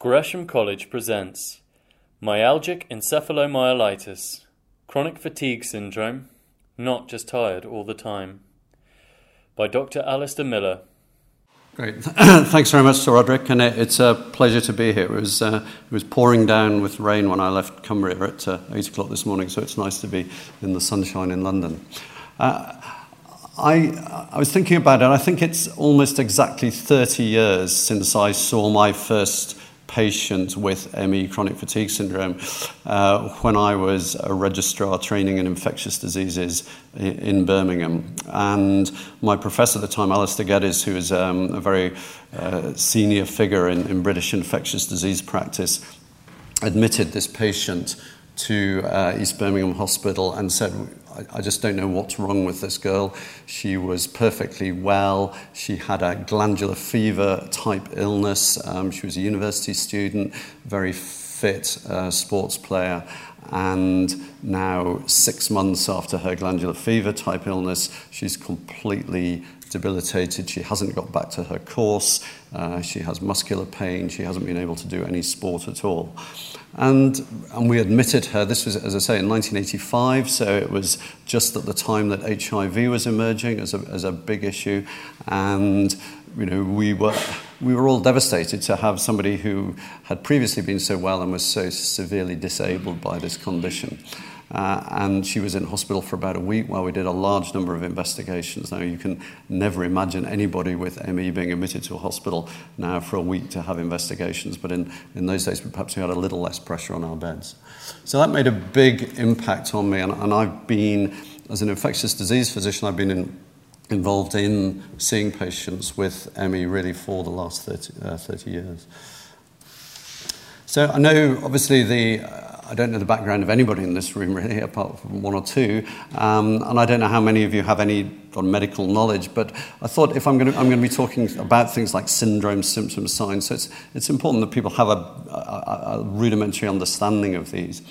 Gresham College presents Myalgic Encephalomyelitis, Chronic Fatigue Syndrome, Not Just Tired All the Time, by Dr. Alastair Miller. Great. Thanks very much, Sir Roderick, and it's a pleasure to be here. It was, uh, it was pouring down with rain when I left Cumbria at uh, 8 o'clock this morning, so it's nice to be in the sunshine in London. Uh, I, I was thinking about it, I think it's almost exactly 30 years since I saw my first patient with ME, chronic fatigue syndrome, uh, when I was a registrar training in infectious diseases in, in Birmingham. And my professor at the time, Alasdair Geddes, who is um, a very uh, senior figure in, in British infectious disease practice, admitted this patient to uh, East Birmingham Hospital and said, I, I just don't know what's wrong with this girl. She was perfectly well. She had a glandular fever type illness. Um, she was a university student, very fit uh, sports player. And now, six months after her glandular fever type illness, she's completely debilitated. She hasn't got back to her course. Uh, she has muscular pain. She hasn't been able to do any sport at all. And, and we admitted her, this was, as I say, in 1985, so it was just at the time that HIV was emerging as a, as a big issue. And you know, we, were, we were all devastated to have somebody who had previously been so well and was so severely disabled by this condition. Uh, and she was in hospital for about a week while we did a large number of investigations. Now, you can never imagine anybody with ME being admitted to a hospital now for a week to have investigations, but in, in those days, perhaps we had a little less pressure on our beds. So that made a big impact on me, and, and I've been, as an infectious disease physician, I've been in, involved in seeing patients with ME really for the last 30, uh, 30 years. So I know, obviously, the I don't know the background of anybody in this room really, apart from one or two, um, and I don't know how many of you have any medical knowledge. But I thought if I'm going to, I'm going to be talking about things like syndrome, symptoms, signs. So it's it's important that people have a, a, a rudimentary understanding of these.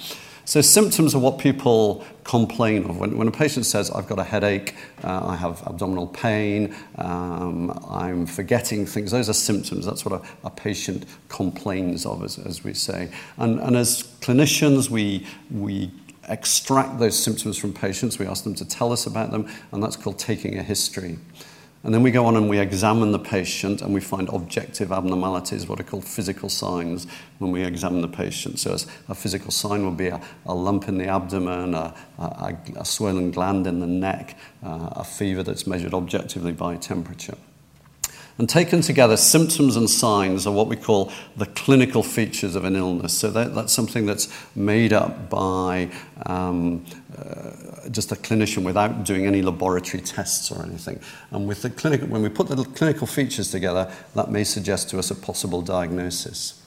So, symptoms are what people complain of. When, when a patient says, I've got a headache, uh, I have abdominal pain, um, I'm forgetting things, those are symptoms. That's what a, a patient complains of, as, as we say. And, and as clinicians, we, we extract those symptoms from patients, we ask them to tell us about them, and that's called taking a history. And then we go on and we examine the patient and we find objective abnormalities, what are called physical signs, when we examine the patient. So a physical sign would be a, a lump in the abdomen, a, a, a swollen gland in the neck, uh, a fever that's measured objectively by temperature. And taken together, symptoms and signs are what we call the clinical features of an illness. So that, that's something that's made up by um, uh, just a clinician without doing any laboratory tests or anything. And with the clinic, when we put the clinical features together, that may suggest to us a possible diagnosis.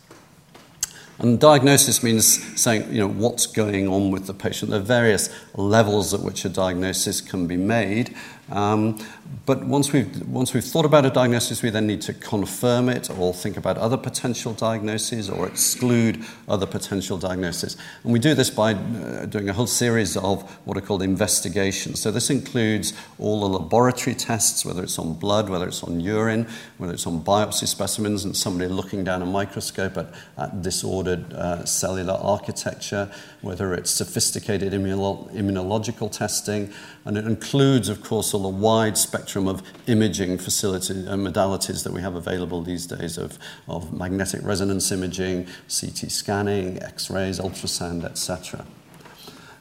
And diagnosis means saying, you know, what's going on with the patient. There are various levels at which a diagnosis can be made. Um, but once we've, once we've thought about a diagnosis, we then need to confirm it or think about other potential diagnoses or exclude other potential diagnoses. And we do this by uh, doing a whole series of what are called investigations. So this includes all the laboratory tests, whether it's on blood, whether it's on urine, whether it's on biopsy specimens, and somebody looking down a microscope at, at disordered uh, cellular architecture, whether it's sophisticated immuno- immunological testing, and it includes, of course, all the wide spectrum of imaging facility and uh, modalities that we have available these days of, of magnetic resonance imaging, CT scanning, X-rays, ultrasound, etc.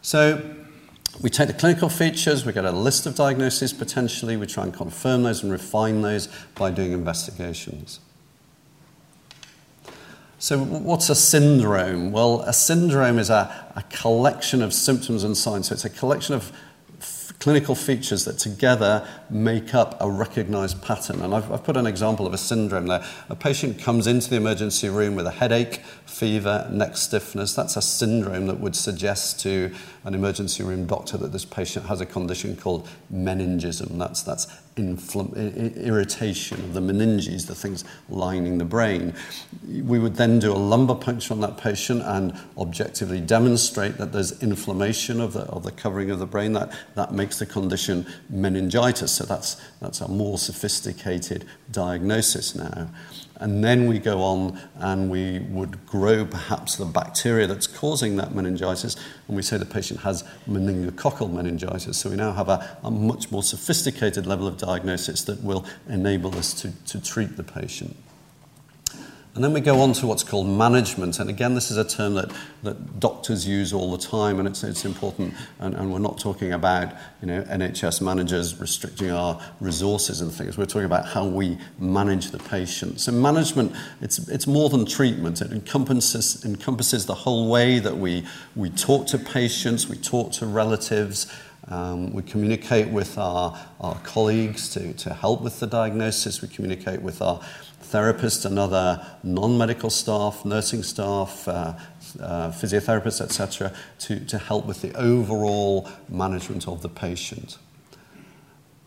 So we take the clinical features, we get a list of diagnoses potentially, we try and confirm those and refine those by doing investigations. So, what's a syndrome? Well, a syndrome is a, a collection of symptoms and signs. So, it's a collection of clinical features that together make up a recognized pattern. And I've, I've, put an example of a syndrome there. A patient comes into the emergency room with a headache, fever, neck stiffness. That's a syndrome that would suggest to an emergency room doctor that this patient has a condition called meningism. That's, that's irritation of the meninges, the things lining the brain. We would then do a lumbar puncture on that patient and objectively demonstrate that there's inflammation of the, of the covering of the brain. That, that makes the condition meningitis. So that's, that's a more sophisticated diagnosis now. And then we go on and we would grow perhaps the bacteria that's causing that meningitis, and we say the patient has meningococcal meningitis. So we now have a, a much more sophisticated level of diagnosis that will enable us to, to treat the patient. And then we go on to what's called management. And again, this is a term that, that doctors use all the time, and it's, it's important. And, and we're not talking about you know, NHS managers restricting our resources and things. We're talking about how we manage the patient. So, management, it's, it's more than treatment, it encompasses, encompasses the whole way that we, we talk to patients, we talk to relatives. Um, we communicate with our, our colleagues to, to help with the diagnosis. We communicate with our therapists and other non-medical staff, nursing staff, uh, uh, physiotherapists, etc., to, to help with the overall management of the patient.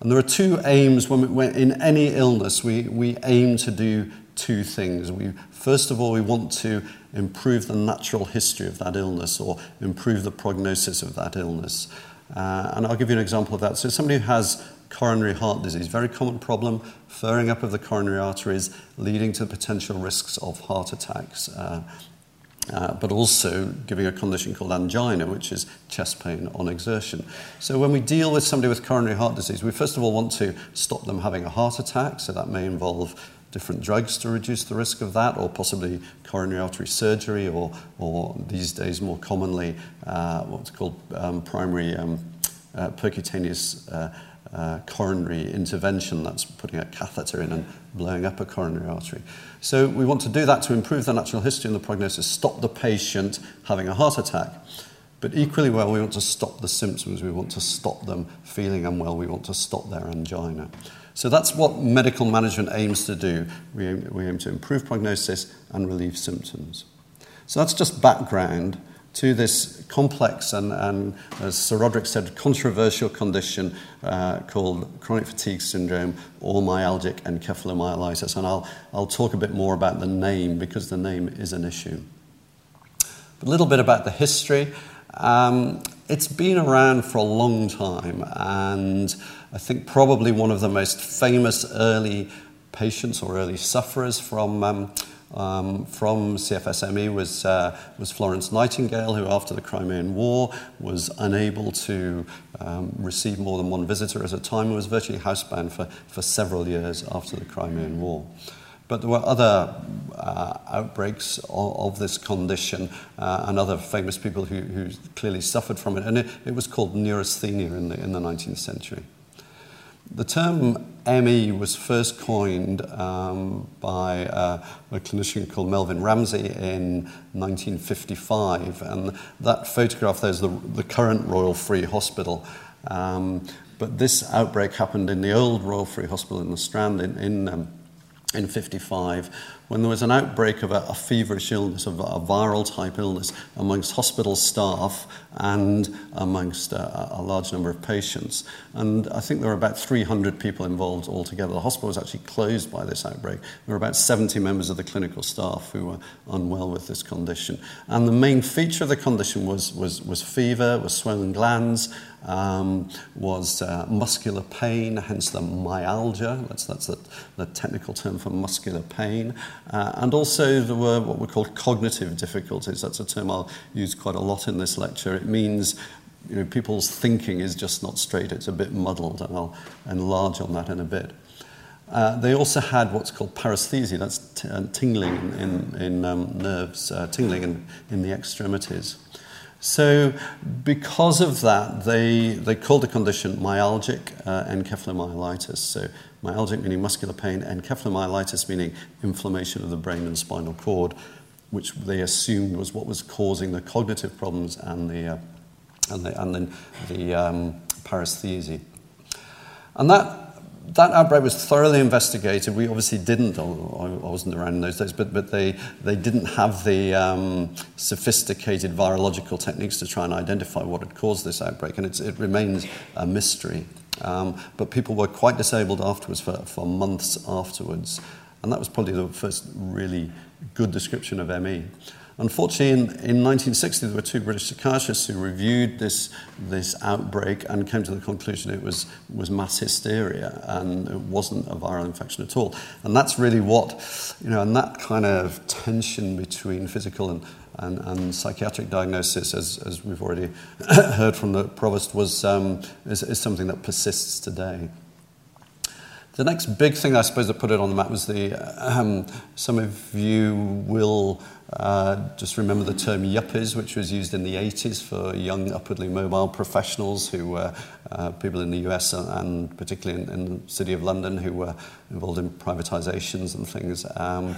And there are two aims when, we, when in any illness. We, we aim to do two things. We, first of all, we want to improve the natural history of that illness or improve the prognosis of that illness. Uh, and I'll give you an example of that. So, somebody who has coronary heart disease, very common problem, furring up of the coronary arteries, leading to potential risks of heart attacks. Uh, uh, but also giving a condition called angina, which is chest pain on exertion. So, when we deal with somebody with coronary heart disease, we first of all want to stop them having a heart attack. So, that may involve different drugs to reduce the risk of that, or possibly coronary artery surgery, or, or these days more commonly uh, what's called um, primary um, uh, percutaneous uh, coronary intervention, that's putting a catheter in and blowing up a coronary artery. So we want to do that to improve the natural history and the prognosis, stop the patient having a heart attack. But equally well, we want to stop the symptoms. We want to stop them feeling unwell. We want to stop their angina. So that's what medical management aims to do. We aim, we aim to improve prognosis and relieve symptoms. So that's just background to this complex and, and as Sir Roderick said, controversial condition uh, called chronic fatigue syndrome or myalgic encephalomyelitis. And I'll, I'll talk a bit more about the name because the name is an issue. A little bit about the history. Um, it's been around for a long time, and I think probably one of the most famous early patients or early sufferers from um, um, from CFSME was, uh, was Florence Nightingale, who after the Crimean War was unable to um, receive more than one visitor at a time and was virtually housebound for, for several years after the Crimean War. But there were other uh, outbreaks of, of, this condition uh, and other famous people who, who clearly suffered from it. And it, it was called neurasthenia in the, in the 19th century. The term ME was first coined um, by uh, a clinician called Melvin Ramsay in 1955, and that photograph there is the, the current Royal Free Hospital. Um, but this outbreak happened in the old Royal Free Hospital in the Strand in, in um, in 55 when there was an outbreak of a, a feverish illness, of a, viral type illness amongst hospital staff and amongst a, a, large number of patients. And I think there were about 300 people involved altogether. The hospital was actually closed by this outbreak. There were about 70 members of the clinical staff who were unwell with this condition. And the main feature of the condition was, was, was fever, was swollen glands, um, was uh, muscular pain, hence the myalgia. That's, that's the, the technical term for muscular pain. Uh, and also there were what we call cognitive difficulties. That's a term I'll use quite a lot in this lecture. It means you know, people's thinking is just not straight, it's a bit muddled, and I'll enlarge on that in a bit. Uh, they also had what's called paresthesia, that's t- uh, tingling in, in um, nerves, uh, tingling in, in the extremities. So, because of that, they, they called the condition myalgic uh, encephalomyelitis. So, myalgic meaning muscular pain, encephalomyelitis meaning inflammation of the brain and spinal cord, which they assumed was what was causing the cognitive problems and the, uh, and the, and then the um, paresthesia. And that that outbreak was thoroughly investigated. We obviously didn't, I wasn't around in those days, but, but they, they didn't have the um, sophisticated virological techniques to try and identify what had caused this outbreak, and it remains a mystery. Um, but people were quite disabled afterwards for, for months afterwards. And that was probably the first really good description of ME. Unfortunately, in, in 1960, there were two British psychiatrists who reviewed this, this outbreak and came to the conclusion it was, was mass hysteria and it wasn't a viral infection at all. And that's really what, you know, and that kind of tension between physical and, and, and psychiatric diagnosis, as, as we've already heard from the provost, was, um, is, is something that persists today. The next big thing, I suppose, that put it on the map was the. Um, some of you will uh, just remember the term yuppies, which was used in the 80s for young, upwardly mobile professionals who were uh, people in the US and particularly in, in, the city of London who were involved in privatizations and things. Um,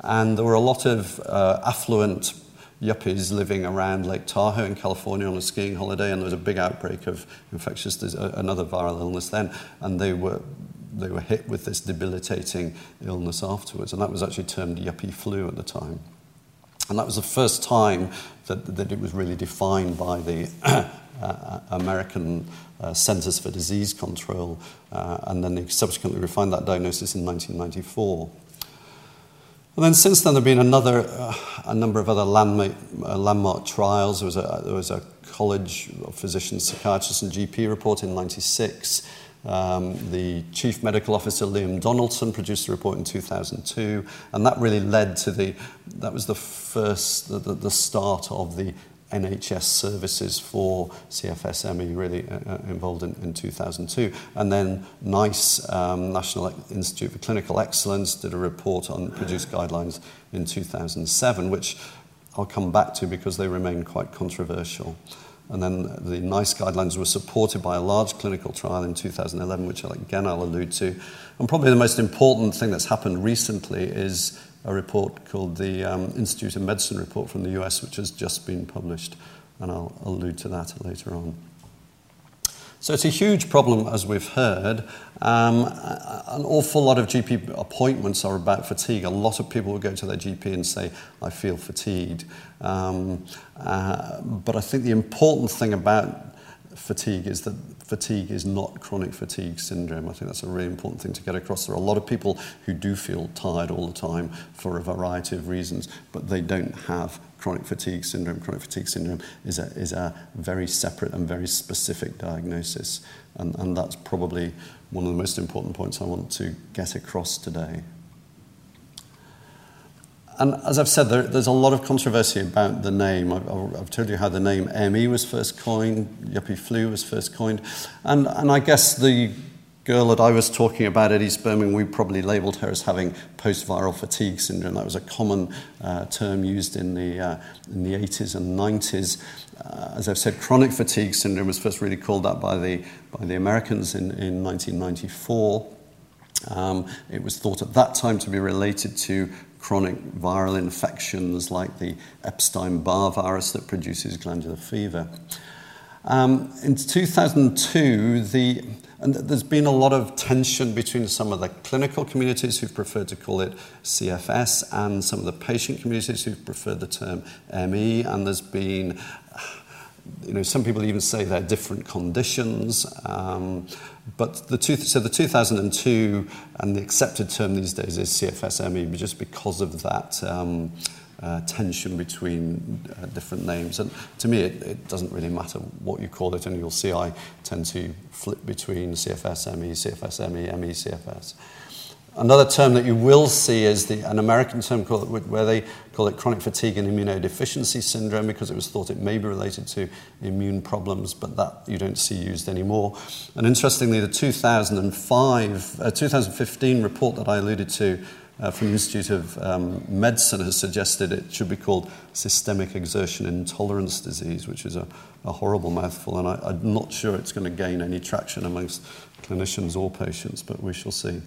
and there were a lot of uh, affluent yuppies living around Lake Tahoe in California on a skiing holiday, and there was a big outbreak of infectious, another viral illness then, and they were they were hit with this debilitating illness afterwards, and that was actually termed yuppie flu at the time. And that was the first time that, that it was really defined by the uh, American uh, Centers for Disease Control, uh, and then they subsequently refined that diagnosis in 1994. And then since then, there have been another, uh, a number of other landmark, uh, landmark trials. There was, a, there was a College of Physicians, Psychiatrists, and GP report in 96 um, the Chief Medical Officer, Liam Donaldson, produced a report in 2002, and that really led to the, that was the first, the, the, the start of the NHS services for CFSME really uh, uh, involved in, in 2002. And then NICE, um, National Institute for Clinical Excellence, did a report on produced guidelines in 2007, which I'll come back to because they remain quite controversial. And then the NICE guidelines were supported by a large clinical trial in 2011, which again I'll allude to. And probably the most important thing that's happened recently is a report called the um, Institute of Medicine report from the US, which has just been published. And I'll allude to that later on. So it's a huge problem, as we've heard. Um, an awful lot of GP appointments are about fatigue. A lot of people will go to their GP and say, I feel fatigued. Um, uh, but I think the important thing about fatigue is that fatigue is not chronic fatigue syndrome. I think that's a really important thing to get across. There are a lot of people who do feel tired all the time for a variety of reasons, but they don't have chronic fatigue syndrome. Chronic fatigue syndrome is a, is a very separate and very specific diagnosis, and, and that's probably one of the most important points I want to get across today. And as I've said, there, there's a lot of controversy about the name. I've, I've, told you how the name ME was first coined, yuppie flu was first coined, and, and I guess the girl that I was talking about at East Birmingham, we probably labelled her as having post-viral fatigue syndrome. That was a common uh, term used in the, uh, in the 80s and 90s. Uh, as I've said, chronic fatigue syndrome was first really called that by the, by the Americans in, in 1994. Um, it was thought at that time to be related to chronic viral infections like the Epstein Barr virus that produces glandular fever. Um, in 2002, the, and there's been a lot of tension between some of the clinical communities who've preferred to call it CFS and some of the patient communities who've preferred the term ME. And there's been, you know, some people even say they're different conditions. Um, but the two, so the 2002 and the accepted term these days is CFS-ME, just because of that. Um, uh, tension between uh, different names. And to me, it, it doesn't really matter what you call it, and you'll see I tend to flip between CFS, ME, CFS, ME, ME, CFS. Another term that you will see is the, an American term called, where they call it chronic fatigue and immunodeficiency syndrome because it was thought it may be related to immune problems, but that you don't see used anymore. And interestingly, the 2005, uh, 2015 report that I alluded to uh, from the Institute of um, Medicine has suggested it should be called systemic exertion intolerance disease, which is a, a horrible mouthful, and I, I'm not sure it's going to gain any traction amongst clinicians or patients, but we shall see.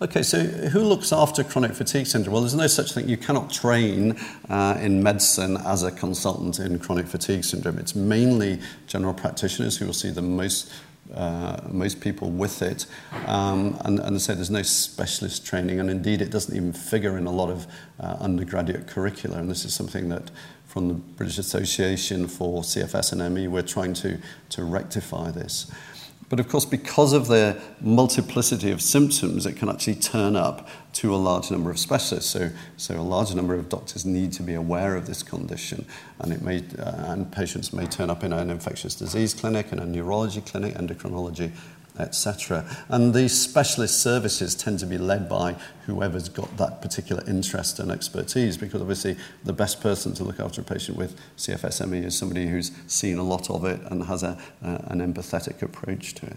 Okay, so who looks after chronic fatigue syndrome? Well, there's no such thing. You cannot train uh, in medicine as a consultant in chronic fatigue syndrome. It's mainly general practitioners who will see the most uh, most people with it. Um, and, and say there's no specialist training, and indeed it doesn't even figure in a lot of uh, undergraduate curricula. And this is something that from the British Association for CFS and ME, we're trying to, to rectify this. But of course, because of the multiplicity of symptoms, it can actually turn up to a large number of specialists. So, so a large number of doctors need to be aware of this condition, and it may uh, and patients may turn up in an infectious disease clinic, in a neurology clinic, endocrinology, etc. And these specialist services tend to be led by whoever's got that particular interest and expertise, because obviously the best person to look after a patient with CFSME is somebody who's seen a lot of it and has a, uh, an empathetic approach to it.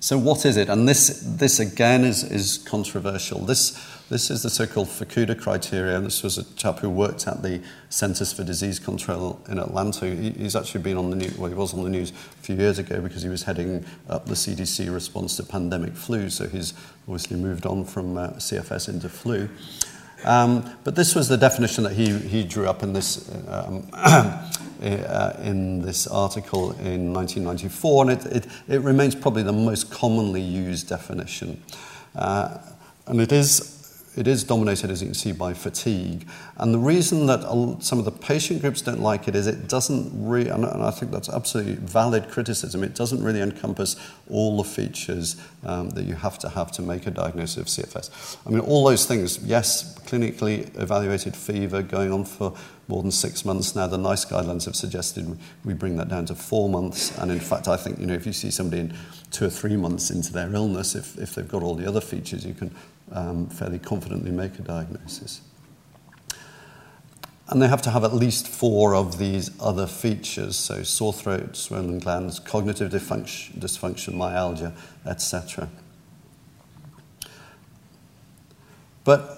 So what is it? And this, this again is, is controversial. This, this is the so-called Fukuda criteria. This was a chap who worked at the Centers for Disease Control in Atlanta. He, he's actually been on the news, well, he was on the news a few years ago because he was heading up the CDC response to pandemic flu. So he's obviously moved on from uh, CFS into flu. Um, but this was the definition that he, he drew up in this um, in this article in 1994, and it, it, it, remains probably the most commonly used definition. Uh, and it is it is dominated, as you can see, by fatigue. And the reason that some of the patient groups don't like it is it doesn't really, and I think that's absolutely valid criticism, it doesn't really encompass all the features um, that you have to have to make a diagnosis of CFS. I mean, all those things, yes, clinically evaluated fever going on for more than six months now. The NICE guidelines have suggested we bring that down to four months. And in fact, I think, you know, if you see somebody in two or three months into their illness, if, if they've got all the other features, you can um, fairly confidently make a diagnosis. And they have to have at least four of these other features, so sore throat, swollen glands, cognitive dysfunction, dysfunction myalgia, etc. But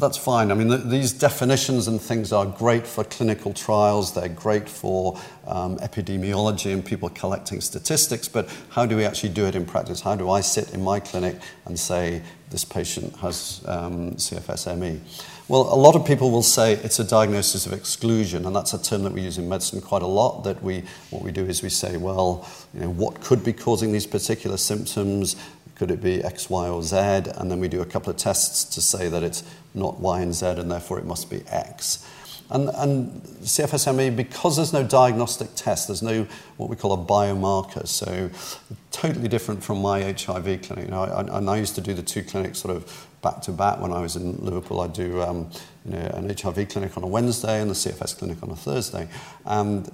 that's fine. I mean, th- these definitions and things are great for clinical trials, they're great for um, epidemiology and people collecting statistics, but how do we actually do it in practice? How do I sit in my clinic and say this patient has um, CFS-ME? Well, a lot of people will say it's a diagnosis of exclusion, and that's a term that we use in medicine quite a lot. That we, what we do is we say, well, you know, what could be causing these particular symptoms? Could it be X, Y, or Z? And then we do a couple of tests to say that it's not Y and Z, and therefore it must be X. And, and CFSME, because there's no diagnostic test, there's no what we call a biomarker, so totally different from my HIV clinic. You know, I, and I used to do the two clinics sort of back to back when I was in Liverpool. I'd do um, you know, an HIV clinic on a Wednesday and the CFS clinic on a Thursday. And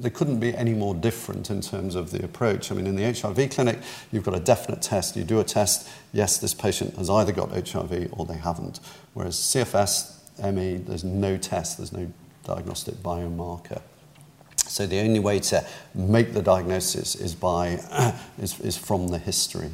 they couldn't be any more different in terms of the approach. I mean, in the HIV clinic, you've got a definite test. You do a test, yes, this patient has either got HIV or they haven't. Whereas CFS, ME, there's no test, there's no diagnostic biomarker. So the only way to make the diagnosis is, by, is, is from the history.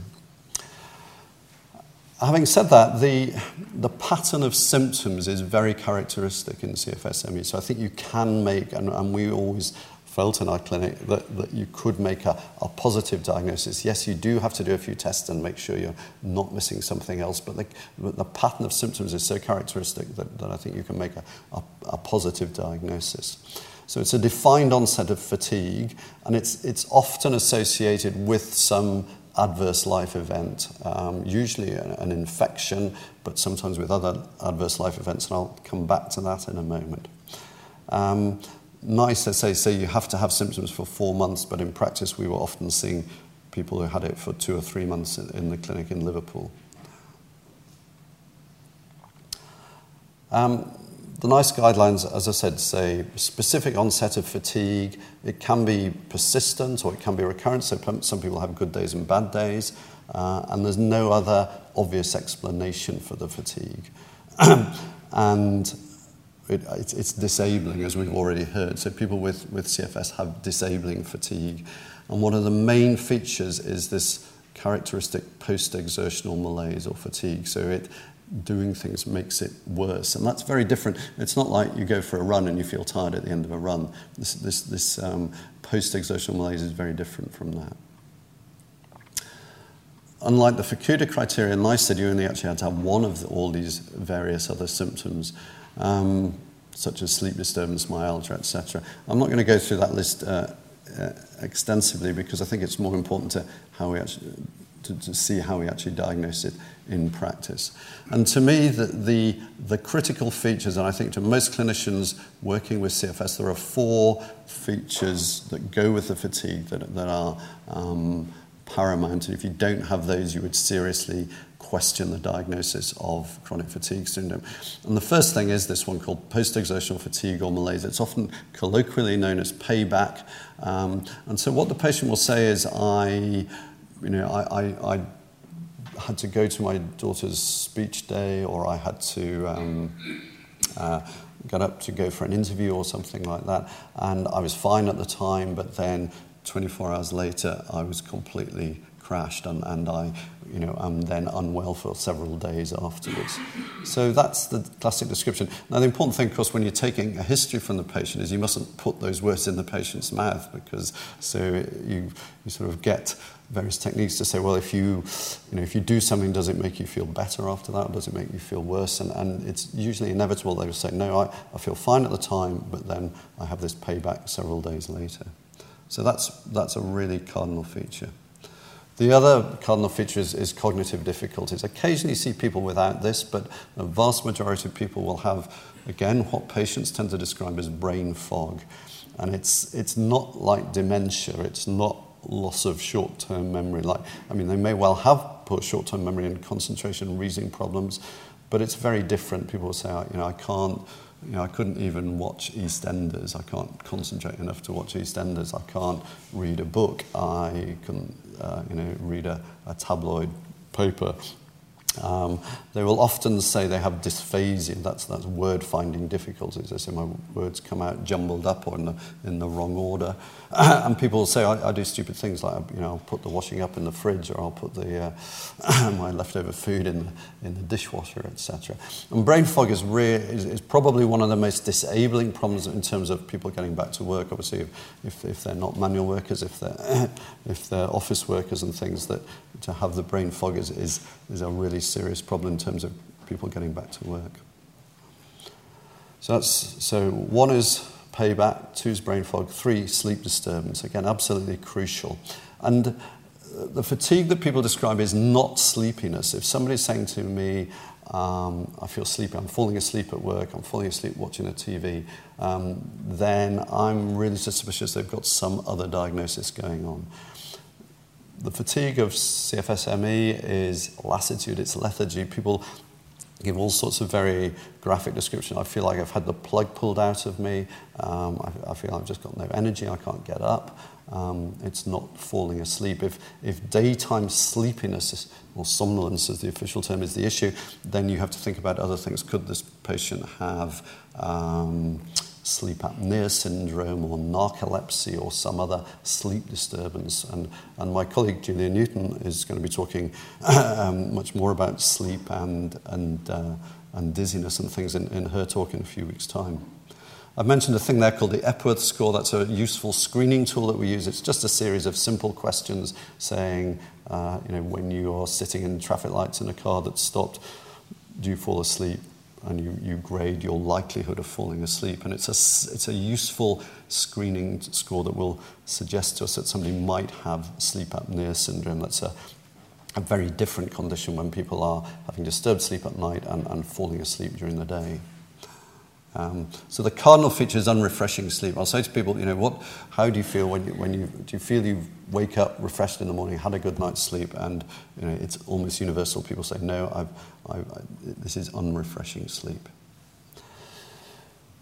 Having said that, the, the pattern of symptoms is very characteristic in CFSME. So I think you can make, and, and we always felt in our clinic that, that you could make a, a positive diagnosis. Yes, you do have to do a few tests and make sure you're not missing something else, but the, the pattern of symptoms is so characteristic that, that I think you can make a, a, a positive diagnosis. So it's a defined onset of fatigue, and it's, it's often associated with some adverse life event, um, usually an, an, infection, but sometimes with other adverse life events, and I'll come back to that in a moment. Um, nice, as they say, you have to have symptoms for four months, but in practice, we were often seeing people who had it for two or three months in, in the clinic in Liverpool. Um, the NICE guidelines, as I said, say specific onset of fatigue. It can be persistent or it can be recurrent. So some people have good days and bad days. Uh, and there's no other obvious explanation for the fatigue. and it, it's, it's, disabling, as we've already heard. So people with, with CFS have disabling fatigue. And one of the main features is this characteristic post-exertional malaise or fatigue. So it, doing things makes it worse. And that's very different. It's not like you go for a run and you feel tired at the end of a run. This, this, this um, post exertional malaise is very different from that. Unlike the Fukuda criterion, NICE said you only actually had to have one of the, all these various other symptoms, um, such as sleep disturbance, myalgia, etc. I'm not going to go through that list uh, uh, extensively because I think it's more important to how we actually to, to, see how we actually diagnose it in practice. And to me, the, the, the, critical features, and I think to most clinicians working with CFS, there are four features that go with the fatigue that, that are um, paramount. And if you don't have those, you would seriously question the diagnosis of chronic fatigue syndrome. And the first thing is this one called post exertional fatigue or malaise. It's often colloquially known as payback. Um, and so, what the patient will say is, I, you know, I, I, I had to go to my daughter's speech day, or I had to um, uh, get up to go for an interview or something like that. And I was fine at the time, but then 24 hours later, I was completely crashed and, and I you know, am then unwell for several days afterwards. So that's the classic description. Now, the important thing, of course, when you're taking a history from the patient is you mustn't put those words in the patient's mouth because so you, you sort of get various techniques to say, well, if you, you know, if you do something, does it make you feel better after that? Or does it make you feel worse? And, and it's usually inevitable. They will say, no, I, I feel fine at the time, but then I have this payback several days later. So that's, that's a really cardinal feature. The other cardinal feature is, is, cognitive difficulties. Occasionally you see people without this, but the vast majority of people will have, again, what patients tend to describe as brain fog. And it's, it's not like dementia, it's not loss of short term memory. Like, I mean, they may well have poor short term memory and concentration reasoning problems, but it's very different. People say, you know, I can't you know, I couldn't even watch EastEnders. I can't concentrate enough to watch EastEnders. I can't read a book. I can, uh, you know, read a, a tabloid paper um, they will often say they have dysphasia, that's, that's word finding difficulties. They say my words come out jumbled up or in the, in the wrong order. and people will say I, I, do stupid things like you know, I'll put the washing up in the fridge or I'll put the, uh, my leftover food in the, in the dishwasher, etc. And brain fog is, re- is, is, probably one of the most disabling problems in terms of people getting back to work. Obviously, if, if, if they're not manual workers, if they're, if they're office workers and things, that to have the brain fog is, is, is a really serious problem in terms of people getting back to work. So that's so one is payback, two is brain fog, three sleep disturbance. Again, absolutely crucial. And the fatigue that people describe is not sleepiness. If somebody's saying to me, um, I feel sleepy, I'm falling asleep at work, I'm falling asleep watching the TV, um, then I'm really suspicious they've got some other diagnosis going on. The fatigue of CFSME is lassitude, it's lethargy. People give all sorts of very graphic description. I feel like I've had the plug pulled out of me. Um, I, I, feel I've just got no energy. I can't get up. Um, it's not falling asleep. If, if daytime sleepiness is, or somnolence, as the official term, is the issue, then you have to think about other things. Could this patient have um, sleep apnea syndrome or narcolepsy or some other sleep disturbance. And, and my colleague Julia Newton is going to be talking um, much more about sleep and, and, uh, and dizziness and things in, in her talk in a few weeks' time. I've mentioned a thing there called the Epworth score. That's a useful screening tool that we use. It's just a series of simple questions saying, uh, you know, when you are sitting in traffic lights in a car that's stopped, do you fall asleep? And you, you grade your likelihood of falling asleep. And it's a, it's a useful screening score that will suggest to us that somebody might have sleep apnea syndrome. That's a, a very different condition when people are having disturbed sleep at night and, and falling asleep during the day. Um, so the cardinal feature is unrefreshing sleep. I'll say to people, you know, what, how do you feel when you, when you, do you feel you wake up refreshed in the morning, had a good night's sleep? And, you know, it's almost universal. People say, no, I've, I've, I, this is unrefreshing sleep.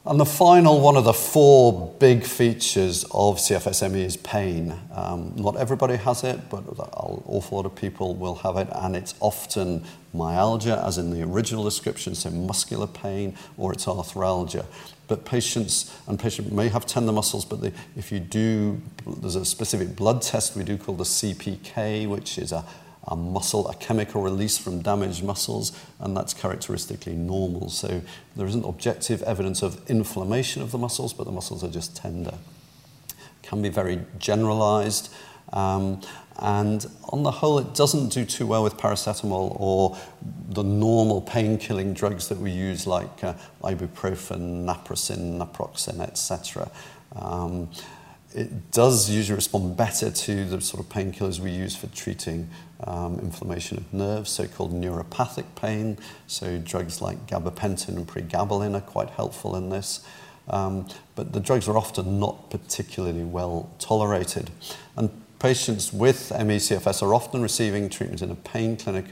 And the final one of the four big features of CFSME is pain. Um, not everybody has it, but an awful lot of people will have it, and it's often myalgia, as in the original description, so muscular pain, or it's arthralgia. But patients and patients may have tender muscles, but they, if you do, there's a specific blood test we do called the CPK, which is a a muscle, a chemical release from damaged muscles, and that's characteristically normal. So there isn't objective evidence of inflammation of the muscles, but the muscles are just tender. Can be very generalized. Um, and on the whole, it doesn't do too well with paracetamol or the normal pain killing drugs that we use, like uh, ibuprofen, naproxen, naproxen, etc. Um, it does usually respond better to the sort of painkillers we use for treating um, inflammation of nerves, so-called neuropathic pain. So drugs like gabapentin and pregabalin are quite helpful in this. Um, but the drugs are often not particularly well tolerated. And patients with ME/CFS are often receiving treatment in a pain clinic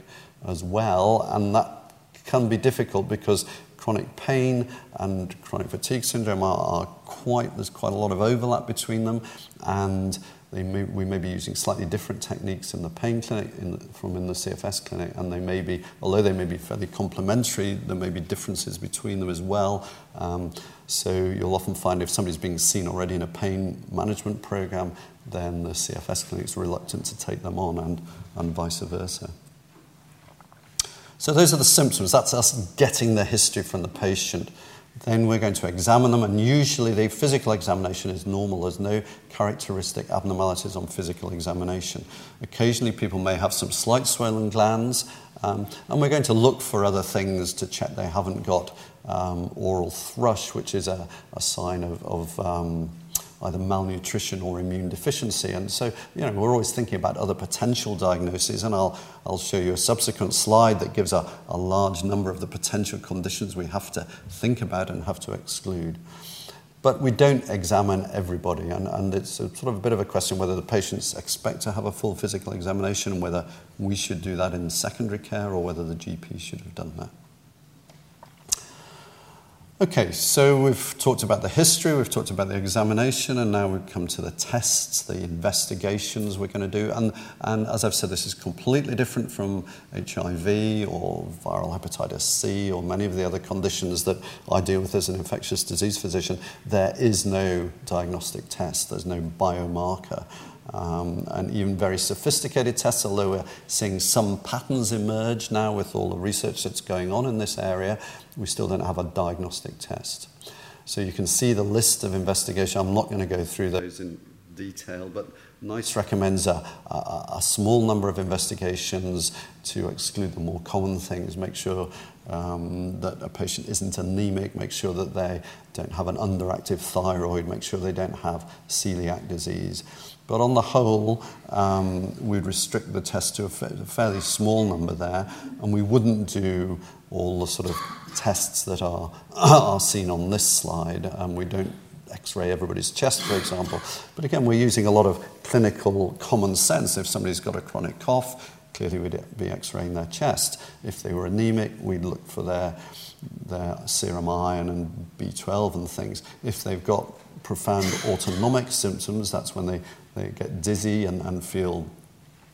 as well, and that can be difficult because chronic pain and chronic fatigue syndrome are, are quite, there's quite a lot of overlap between them, and may, we may be using slightly different techniques in the pain clinic in from in the CFS clinic, and they may be, although they may be fairly complementary, there may be differences between them as well. Um, so you'll often find if somebody's being seen already in a pain management program, then the CFS clinic is reluctant to take them on, and, and vice versa. So those are the symptoms. That's us getting the history from the patient. Then we're going to examine them, and usually the physical examination is normal. There's no characteristic abnormalities on physical examination. Occasionally, people may have some slight swollen glands, um, and we're going to look for other things to check they haven't got um, oral thrush, which is a, a sign of, of um, either malnutrition or immune deficiency. And so, you know, we're always thinking about other potential diagnoses, and I'll, I'll show you a subsequent slide that gives a, a large number of the potential conditions we have to think about and have to exclude. But we don't examine everybody, and, and it's a, sort of a bit of a question whether the patients expect to have a full physical examination, whether we should do that in secondary care or whether the GP should have done that. Okay, so we've talked about the history, we've talked about the examination, and now we've come to the tests, the investigations we're going to do. And, and as I've said, this is completely different from HIV or viral hepatitis C or many of the other conditions that I deal with as an infectious disease physician. There is no diagnostic test, there's no biomarker. Um, and even very sophisticated tests, although we're seeing some patterns emerge now with all the research that's going on in this area, we still don't have a diagnostic test. So you can see the list of investigation. I'm not going to go through those in detail, but NICE recommends a, a, a small number of investigations to exclude the more common things, make sure um, that a patient isn't anemic, make sure that they don't have an underactive thyroid, make sure they don't have celiac disease. But on the whole, um, we'd restrict the test to a, fa- a fairly small number there, and we wouldn't do all the sort of tests that are, are seen on this slide. Um, we don't x-ray everybody's chest, for example. But again, we're using a lot of clinical common sense. If somebody's got a chronic cough, clearly we'd be x-raying their chest. If they were anemic, we'd look for their, their serum iron and B12 and things. If they've got profound autonomic symptoms, that's when they they get dizzy and, and feel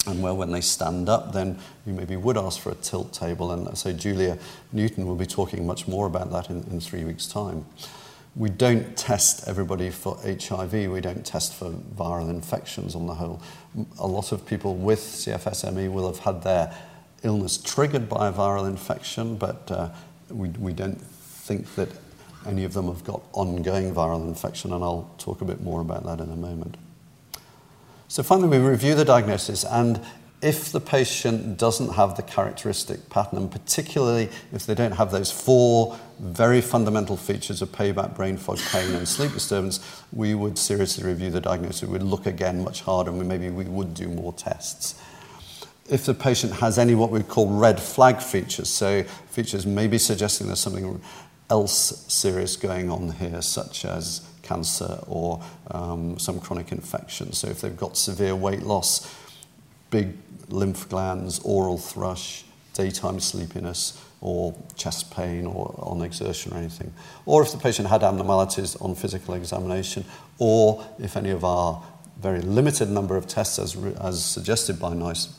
unwell when they stand up, then you maybe would ask for a tilt table. And so Julia Newton will be talking much more about that in, in three weeks' time. We don't test everybody for HIV, we don't test for viral infections on the whole. A lot of people with CFSME will have had their illness triggered by a viral infection, but uh, we, we don't think that any of them have got ongoing viral infection, and I'll talk a bit more about that in a moment. So finally, we review the diagnosis, and if the patient doesn't have the characteristic pattern, and particularly if they don't have those four very fundamental features of payback, brain fog, pain, and sleep disturbance, we would seriously review the diagnosis. We would look again much harder, and we, maybe we would do more tests. If the patient has any what we call red flag features, so features maybe suggesting there's something else serious going on here, such as cancer or um, some chronic infection. So if they've got severe weight loss, big lymph glands, oral thrush, daytime sleepiness, or chest pain or on exertion or anything. Or if the patient had abnormalities on physical examination, or if any of our very limited number of tests, as, as suggested by NICE,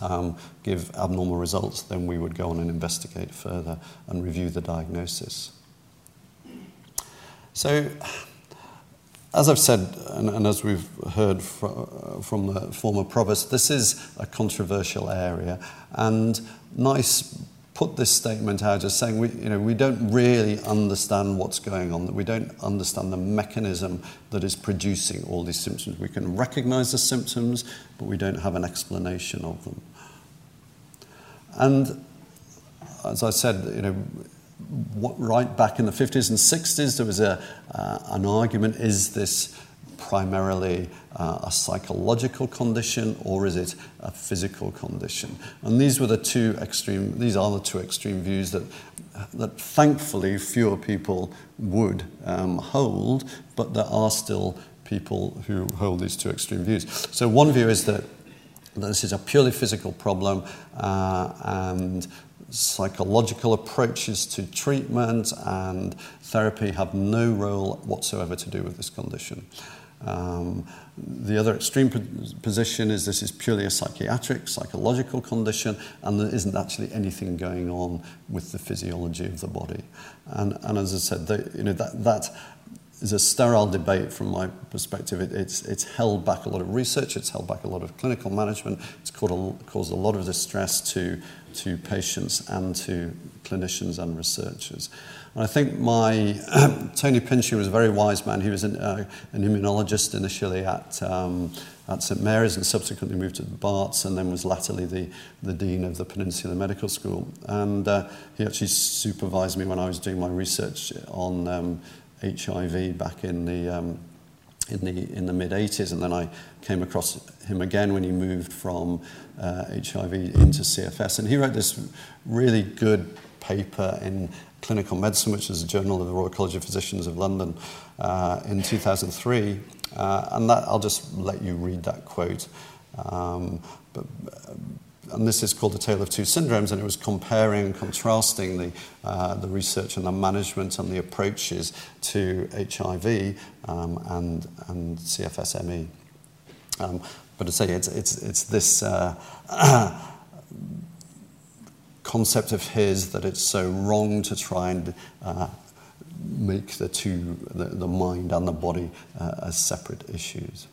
um, give abnormal results, then we would go on and investigate further and review the diagnosis. So, as I've said, and, and as we've heard fr- uh, from the former provost, this is a controversial area. And NICE put this statement out as saying we, you know, we don't really understand what's going on, that we don't understand the mechanism that is producing all these symptoms. We can recognize the symptoms, but we don't have an explanation of them. And as I said, you know, right back in the 50s and 60s, there was a, uh, an argument is this primarily uh, a psychological condition or is it a physical condition? And these were the two extreme, these are the two extreme views that, that thankfully fewer people would um, hold, but there are still people who hold these two extreme views. So one view is that this is a purely physical problem uh, and psychological approaches to treatment and therapy have no role whatsoever to do with this condition. Um, the other extreme position is this is purely a psychiatric, psychological condition, and there isn't actually anything going on with the physiology of the body. And, and as I said, the, you know, that, that is a sterile debate from my perspective. It, it's, it's held back a lot of research, it's held back a lot of clinical management, it's caused a, caused a lot of distress to, to patients and to clinicians and researchers. And I think my Tony Pinching was a very wise man. He was an, uh, an immunologist initially at, um, at St Mary's and subsequently moved to Barts and then was latterly the, the dean of the Peninsula Medical School. And uh, he actually supervised me when I was doing my research on um, HIV back in the um, in the in the mid 80s, and then I came across him again when he moved from uh, HIV into CFS, and he wrote this really good paper in Clinical Medicine, which is a journal of the Royal College of Physicians of London, uh, in 2003, uh, and that I'll just let you read that quote. Um, but, and this is called the Tale of Two Syndromes, and it was comparing and contrasting the, uh, the research and the management and the approaches to HIV um, and, and CFSME. Um, but to say it's, it's, it's this uh, concept of his that it's so wrong to try and uh, make the two, the, the mind and the body, uh, as separate issues.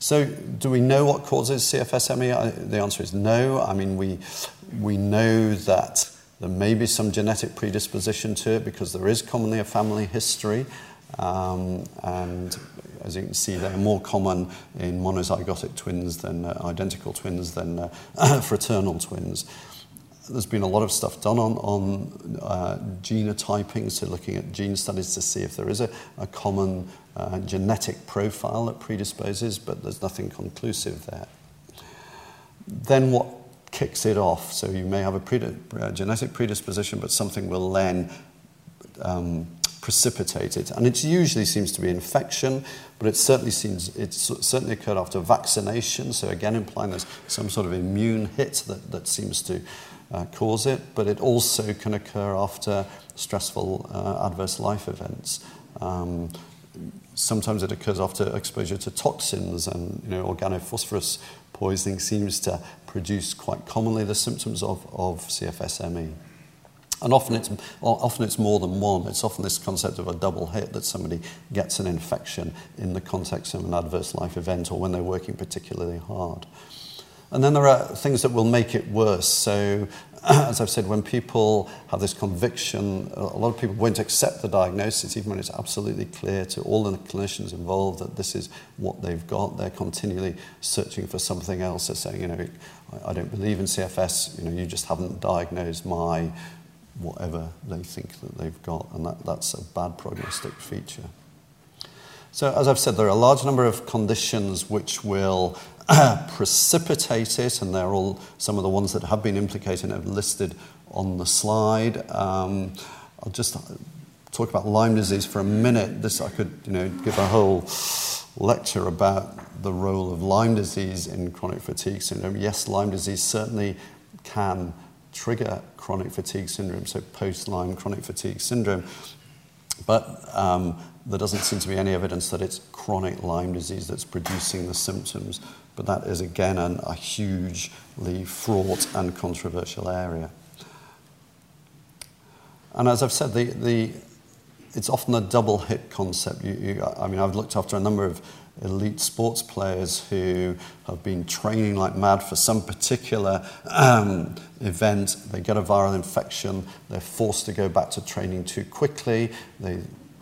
So, do we know what causes CFSME? The answer is no. I mean, we, we know that there may be some genetic predisposition to it because there is commonly a family history. Um, and as you can see, they're more common in monozygotic twins than uh, identical twins than uh, fraternal twins. There's been a lot of stuff done on, on uh, genotyping, so looking at gene studies to see if there is a, a common uh, genetic profile that predisposes, but there's nothing conclusive there. Then what kicks it off? So you may have a uh, genetic predisposition, but something will then um, precipitate it. And it usually seems to be infection, but it certainly seems it's certainly occurred after vaccination. So again, implying there's some sort of immune hit that, that seems to uh, cause it. But it also can occur after stressful uh, adverse life events. Um, sometimes it occurs after exposure to toxins and you know, organophosphorus poisoning seems to produce quite commonly the symptoms of, of CFSME. And often it's, often it's more than one. It's often this concept of a double hit that somebody gets an infection in the context of an adverse life event or when they're working particularly hard. And then there are things that will make it worse. So as I've said, when people have this conviction, a lot of people won't accept the diagnosis, even when it's absolutely clear to all the clinicians involved that this is what they've got. They're continually searching for something else. They're saying, you know, I don't believe in CFS, you know, you just haven't diagnosed my whatever they think that they've got, and that, that's a bad prognostic feature. So, as I've said, there are a large number of conditions which will precipitate it, and they're all some of the ones that have been implicated and have listed on the slide. Um, I'll just talk about Lyme disease for a minute. This I could, you know, give a whole lecture about the role of Lyme disease in chronic fatigue syndrome. Yes, Lyme disease certainly can trigger chronic fatigue syndrome, so post Lyme chronic fatigue syndrome. But um, there doesn't seem to be any evidence that it's chronic Lyme disease that's producing the symptoms. But that is again an, a hugely fraught and controversial area. And as I've said, the, the, it's often a double hit concept. You, you, I mean, I've looked after a number of elite sports players who have been training like mad for some particular um, event. They get a viral infection, they're forced to go back to training too quickly, they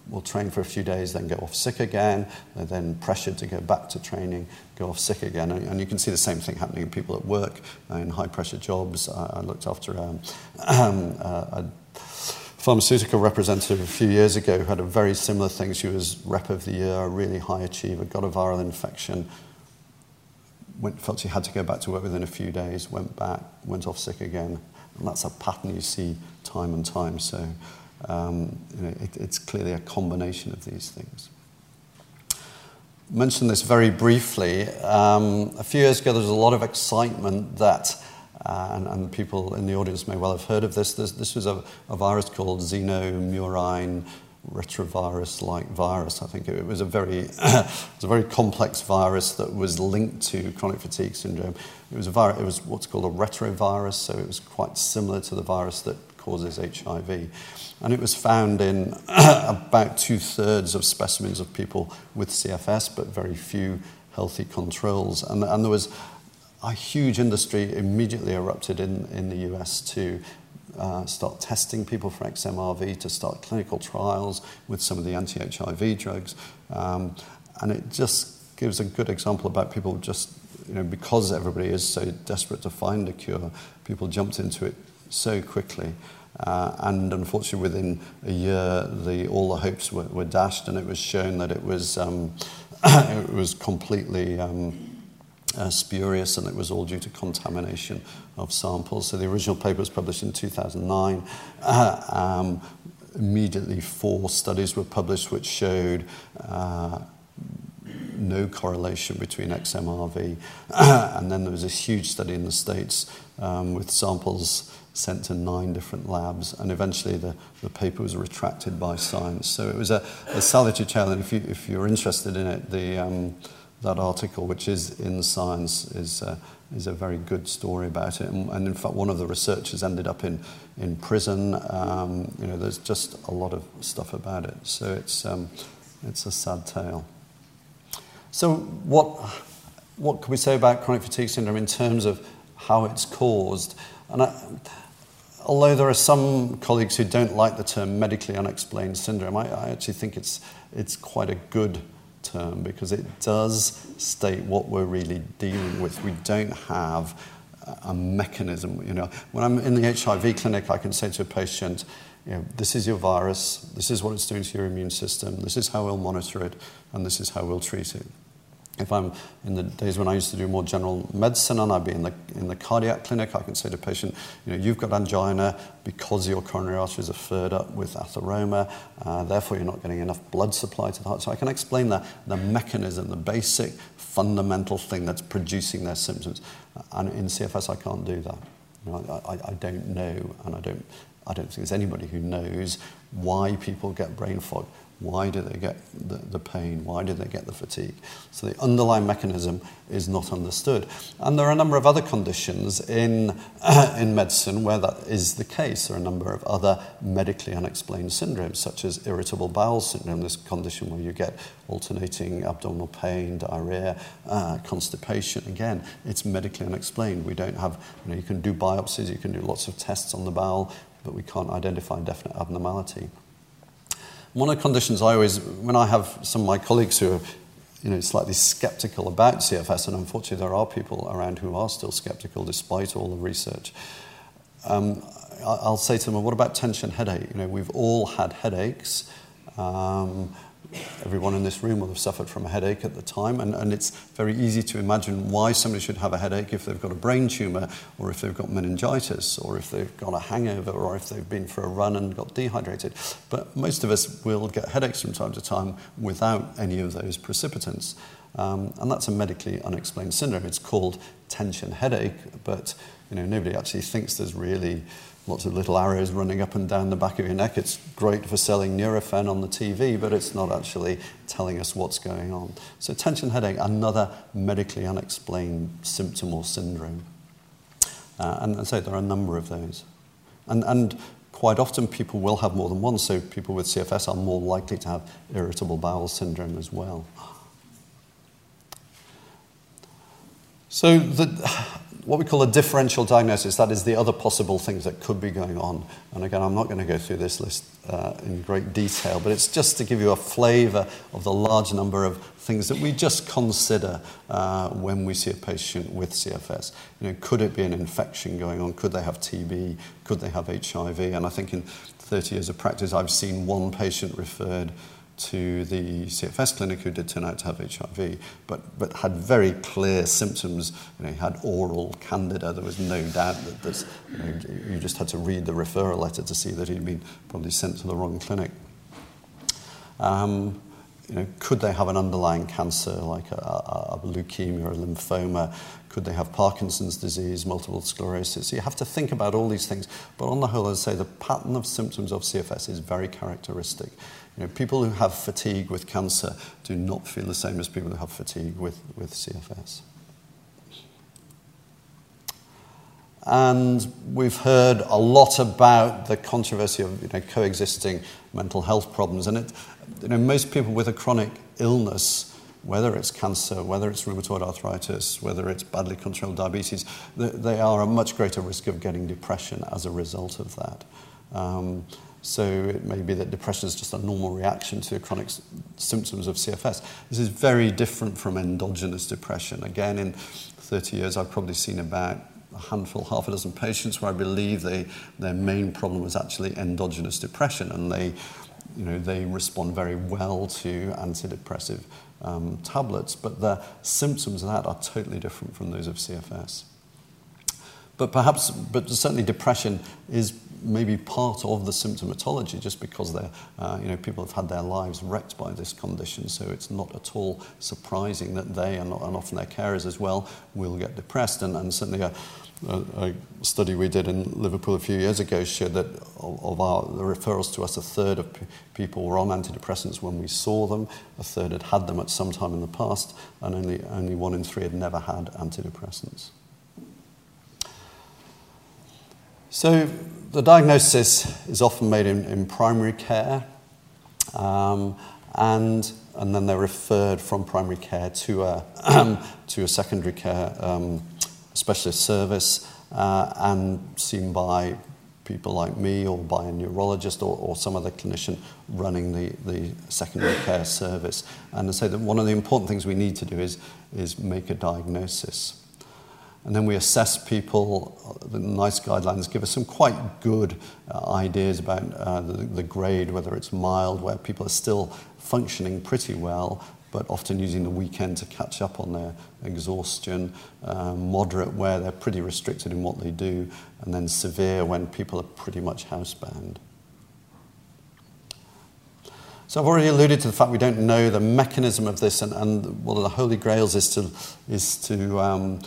will train for a few days, then go off sick again, they're then pressured to go back to training, go off sick again. And, and you can see the same thing happening in people at work, uh, in high pressure jobs. I, I looked after um, um, uh, a pharmaceutical representative a few years ago who had a very similar thing. She was rep of the year, a really high achiever, got a viral infection, went, felt she had to go back to work within a few days, went back, went off sick again. And that's a pattern you see time and time. So um, you know, it, it's clearly a combination of these things. Mention this very briefly. Um, a few years ago, there was a lot of excitement that uh, and, and, people in the audience may well have heard of this. This, this was a, a, virus called xenomurine retrovirus-like virus. I think it, it was a very it was a very complex virus that was linked to chronic fatigue syndrome. It was a virus. It was what's called a retrovirus, so it was quite similar to the virus that causes HIV. And it was found in about two thirds of specimens of people with CFS, but very few healthy controls. And, and there was a huge industry immediately erupted in, in the US to uh, start testing people for XMRV, to start clinical trials with some of the anti HIV drugs. Um, and it just gives a good example about people just, you know, because everybody is so desperate to find a cure, people jumped into it so quickly. Uh, and unfortunately, within a year, the, all the hopes were, were dashed, and it was shown that it was, um, it was completely. Um, uh, spurious, and it was all due to contamination of samples. So the original paper was published in 2009. Uh, um, immediately, four studies were published which showed uh, no correlation between XMRV. and then there was a huge study in the States um, with samples sent to nine different labs, and eventually the, the paper was retracted by science. So it was a, a salutary tale, and if, you, if you're interested in it, the, um, that article, which is in Science, is, uh, is a very good story about it. And, and, in fact, one of the researchers ended up in, in prison. Um, you know, there's just a lot of stuff about it. So it's, um, it's a sad tale. So what, what can we say about chronic fatigue syndrome in terms of how it's caused? And I, although there are some colleagues who don't like the term medically unexplained syndrome, I, I actually think it's, it's quite a good term because it does state what we're really dealing with. We don't have a mechanism. You know, when I'm in the HIV clinic, I can say to a patient, you know, this is your virus, this is what it's doing to your immune system, this is how we'll monitor it, and this is how we'll treat it. If I'm in the days when I used to do more general medicine and I'd be in the, in the cardiac clinic, I can say to a patient, you know, you've got angina because your coronary arteries are furred up with atheroma, uh, therefore you're not getting enough blood supply to the heart. So I can explain the, the mechanism, the basic fundamental thing that's producing their symptoms. And in CFS, I can't do that. You know, I, I don't know, and I don't, I don't think there's anybody who knows why people get brain fog. Why do they get the, the pain? Why do they get the fatigue? So the underlying mechanism is not understood. And there are a number of other conditions in, in medicine where that is the case. There are a number of other medically unexplained syndromes, such as irritable bowel syndrome, this condition where you get alternating abdominal pain, diarrhea, uh, constipation. Again, it's medically unexplained. We don't have, you know, you can do biopsies, you can do lots of tests on the bowel, but we can't identify definite abnormality. One of the conditions I always, when I have some of my colleagues who are you know, slightly skeptical about CFS, and unfortunately there are people around who are still skeptical despite all the research, um, I'll say to them, well, what about tension headache? You know, we've all had headaches. Um, everyone in this room will have suffered from a headache at the time, and, and it's very easy to imagine why somebody should have a headache if they've got a brain tumour, or if they've got meningitis, or if they've got a hangover, or if they've been for a run and got dehydrated. But most of us will get headaches from time to time without any of those precipitants. Um, and that's a medically unexplained syndrome. It's called tension headache, but you know, nobody actually thinks there's really lots of little arrows running up and down the back of your neck. It's great for selling Nurofen on the TV, but it's not actually telling us what's going on. So, tension headache, another medically unexplained symptom or syndrome. Uh, and, and so there are a number of those. And, and quite often people will have more than one, so people with CFS are more likely to have irritable bowel syndrome as well. So, the, what we call a differential diagnosis. That is the other possible things that could be going on. And again, I'm not going to go through this list uh, in great detail, but it's just to give you a flavour of the large number of things that we just consider uh, when we see a patient with CFS. You know, could it be an infection going on? Could they have TB? Could they have HIV? And I think in 30 years of practice, I've seen one patient referred to the CFS clinic who did turn out to have HIV, but, but had very clear symptoms. You know, he had oral candida. There was no doubt that this, you, know, you just had to read the referral letter to see that he'd been probably sent to the wrong clinic. Um, you know, could they have an underlying cancer like a, a, a leukemia or a lymphoma? Could they have Parkinson's disease, multiple sclerosis? So you have to think about all these things. But on the whole, I'd say, the pattern of symptoms of CFS is very characteristic. You know, people who have fatigue with cancer do not feel the same as people who have fatigue with, with CFS. And we've heard a lot about the controversy of you know, coexisting mental health problems. And it, you know, most people with a chronic illness, whether it's cancer, whether it's rheumatoid arthritis, whether it's badly controlled diabetes, they, are a much greater risk of getting depression as a result of that. Um, so it may be that depression is just a normal reaction to chronic symptoms of CFS. This is very different from endogenous depression. Again, in 30 years, I've probably seen about a handful, half a dozen patients where I believe they, their main problem was actually endogenous depression, and they, you know, they respond very well to antidepressive um, tablets, but the symptoms of that are totally different from those of CFS. But perhaps, but certainly depression is maybe part of the symptomatology just because they're, uh, you know, people have had their lives wrecked by this condition. So it's not at all surprising that they and, and often their carers as well will get depressed. And, and certainly a, a, a study we did in Liverpool a few years ago showed that of, of our the referrals to us, a third of p- people were on antidepressants when we saw them, a third had had them at some time in the past, and only, only one in three had never had antidepressants. So the diagnosis is often made in, in primary care, um, and, and then they're referred from primary care to a, to a secondary care um, specialist service uh, and seen by people like me or by a neurologist or, or some other clinician running the, the secondary care service. And I say that one of the important things we need to do is, is make a diagnosis. And then we assess people. The NICE guidelines give us some quite good uh, ideas about uh, the, the grade, whether it's mild, where people are still functioning pretty well, but often using the weekend to catch up on their exhaustion, um, moderate, where they're pretty restricted in what they do, and then severe when people are pretty much housebound. So I've already alluded to the fact we don't know the mechanism of this, and, and one of the holy grails is to, is to um,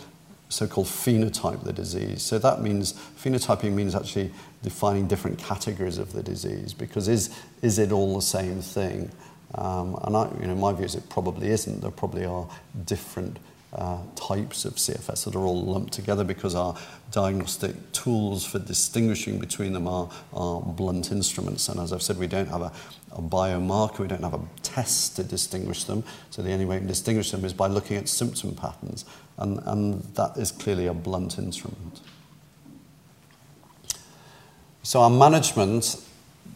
so-called phenotype the disease. So that means phenotyping means actually defining different categories of the disease because is is it all the same thing? Um, and I, you know, my view is it probably isn't. There probably are different uh, types of CFS that are all lumped together because our diagnostic tools for distinguishing between them are, are blunt instruments. And as I've said, we don't have a, a biomarker, we don't have a test to distinguish them. So the only way to distinguish them is by looking at symptom patterns. And, and that is clearly a blunt instrument. So our management,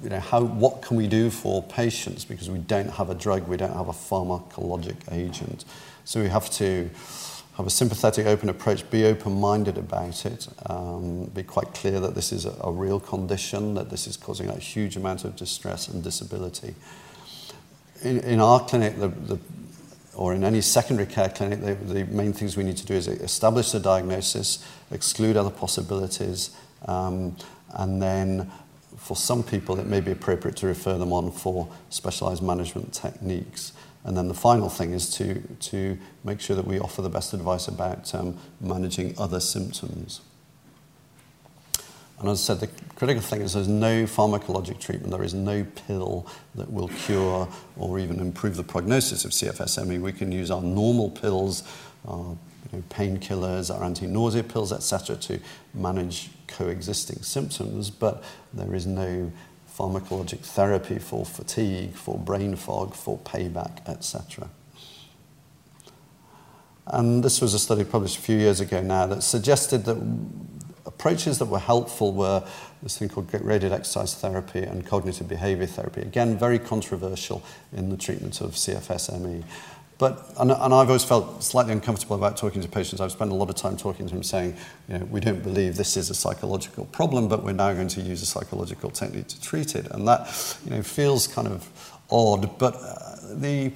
you know, how, what can we do for patients because we don't have a drug, we don't have a pharmacologic agent. So we have to have a sympathetic, open approach, be open-minded about it, um, be quite clear that this is a, a real condition, that this is causing a huge amount of distress and disability. In, in our clinic, the, the, or in any secondary care clinic, the, the main things we need to do is establish the diagnosis, exclude other possibilities, um, and then for some people it may be appropriate to refer them on for specialized management techniques. And then the final thing is to, to make sure that we offer the best advice about um, managing other symptoms. And as I said, the critical thing is there's no pharmacologic treatment, there is no pill that will cure or even improve the prognosis of CFSME. We can use our normal pills, our you know, painkillers, our anti-nausea pills, etc., to manage coexisting symptoms, but there is no pharmacologic therapy for fatigue, for brain fog, for payback, etc. And this was a study published a few years ago now that suggested that approaches that were helpful were this thing called graded exercise therapy and cognitive behavior therapy. Again, very controversial in the treatment of CFS-ME. But, and, and, I've always felt slightly uncomfortable about talking to patients. I've spent a lot of time talking to them saying, you know, we don't believe this is a psychological problem, but we're now going to use a psychological technique to treat it. And that, you know, feels kind of odd. But uh, the,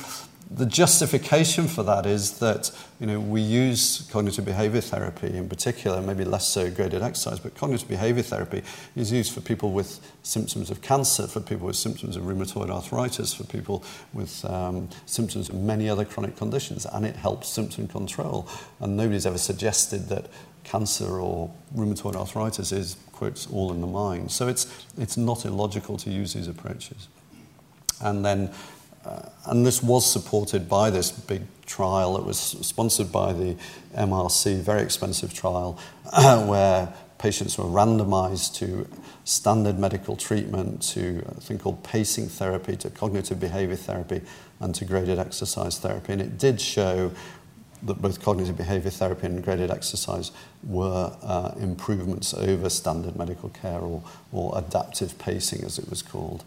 the justification for that is that you know, we use cognitive behavior therapy in particular, maybe less so graded exercise, but cognitive behavior therapy is used for people with symptoms of cancer, for people with symptoms of rheumatoid arthritis, for people with um, symptoms of many other chronic conditions, and it helps symptom control. And nobody's ever suggested that cancer or rheumatoid arthritis is, quotes, all in the mind. So it's, it's not illogical to use these approaches. And then and this was supported by this big trial. It was sponsored by the MRC, very expensive trial, where patients were randomized to standard medical treatment, to a thing called pacing therapy, to cognitive behavior therapy, and to graded exercise therapy. And it did show that both cognitive behavior therapy and graded exercise were uh, improvements over standard medical care or, or adaptive pacing, as it was called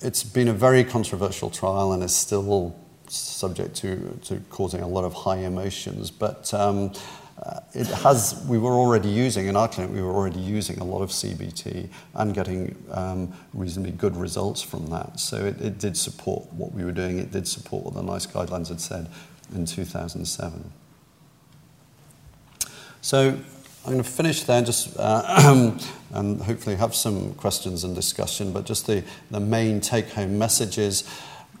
it's been a very controversial trial and is still subject to, to causing a lot of high emotions. But um, uh, it has, we were already using, in our clinic, we were already using a lot of CBT and getting um, reasonably good results from that. So it, it did support what we were doing. It did support what the NICE guidelines had said in 2007. So I'm going to finish there just uh, and hopefully have some questions and discussion, but just the, the main take home messages.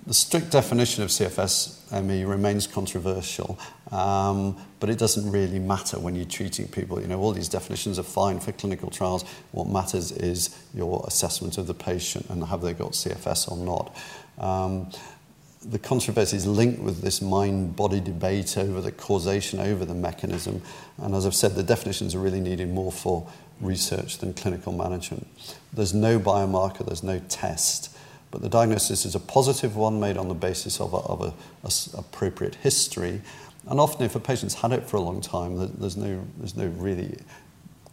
The strict definition of CFS-ME remains controversial, um, but it doesn't really matter when you're treating people. You know, all these definitions are fine for clinical trials. What matters is your assessment of the patient and have they got CFS or not. Um, the controversy is linked with this mind body debate over the causation, over the mechanism. And as I've said, the definitions are really needed more for research than clinical management. There's no biomarker, there's no test, but the diagnosis is a positive one made on the basis of, a, of a, a appropriate history. And often, if a patient's had it for a long time, there's no, there's no really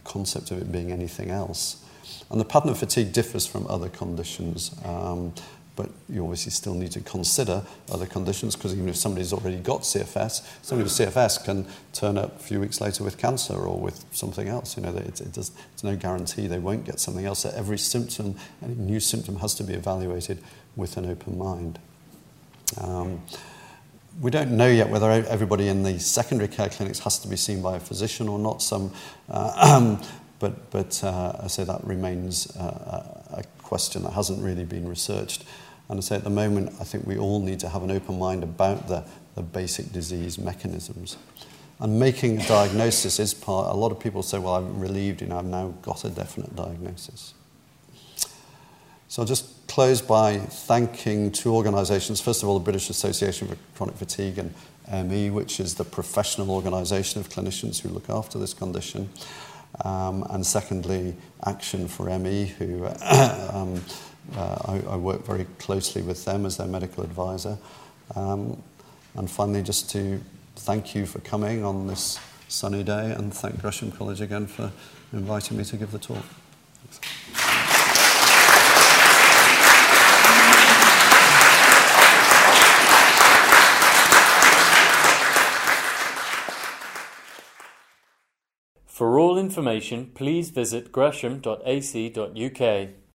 concept of it being anything else. And the pattern of fatigue differs from other conditions. Um, but you obviously still need to consider other conditions because even if somebody's already got CFS, somebody with CFS can turn up a few weeks later with cancer or with something else. You know, it, it does, it's no guarantee they won't get something else. So every symptom, any new symptom has to be evaluated with an open mind. Um, we don't know yet whether everybody in the secondary care clinics has to be seen by a physician or not. Some, uh, but but uh, I say that remains uh, a question that hasn't really been researched. And I say at the moment, I think we all need to have an open mind about the, the basic disease mechanisms. And making a diagnosis is part, a lot of people say, well, I'm relieved, you know, I've now got a definite diagnosis. So I'll just close by thanking two organisations. First of all, the British Association for Chronic Fatigue and ME, which is the professional organisation of clinicians who look after this condition. Um, and secondly, Action for ME, who um, I, I, work very closely with them as their medical advisor. Um, and finally, just to thank you for coming on this sunny day and thank Gresham College again for inviting me to give the talk. For all information, please visit gresham.ac.uk.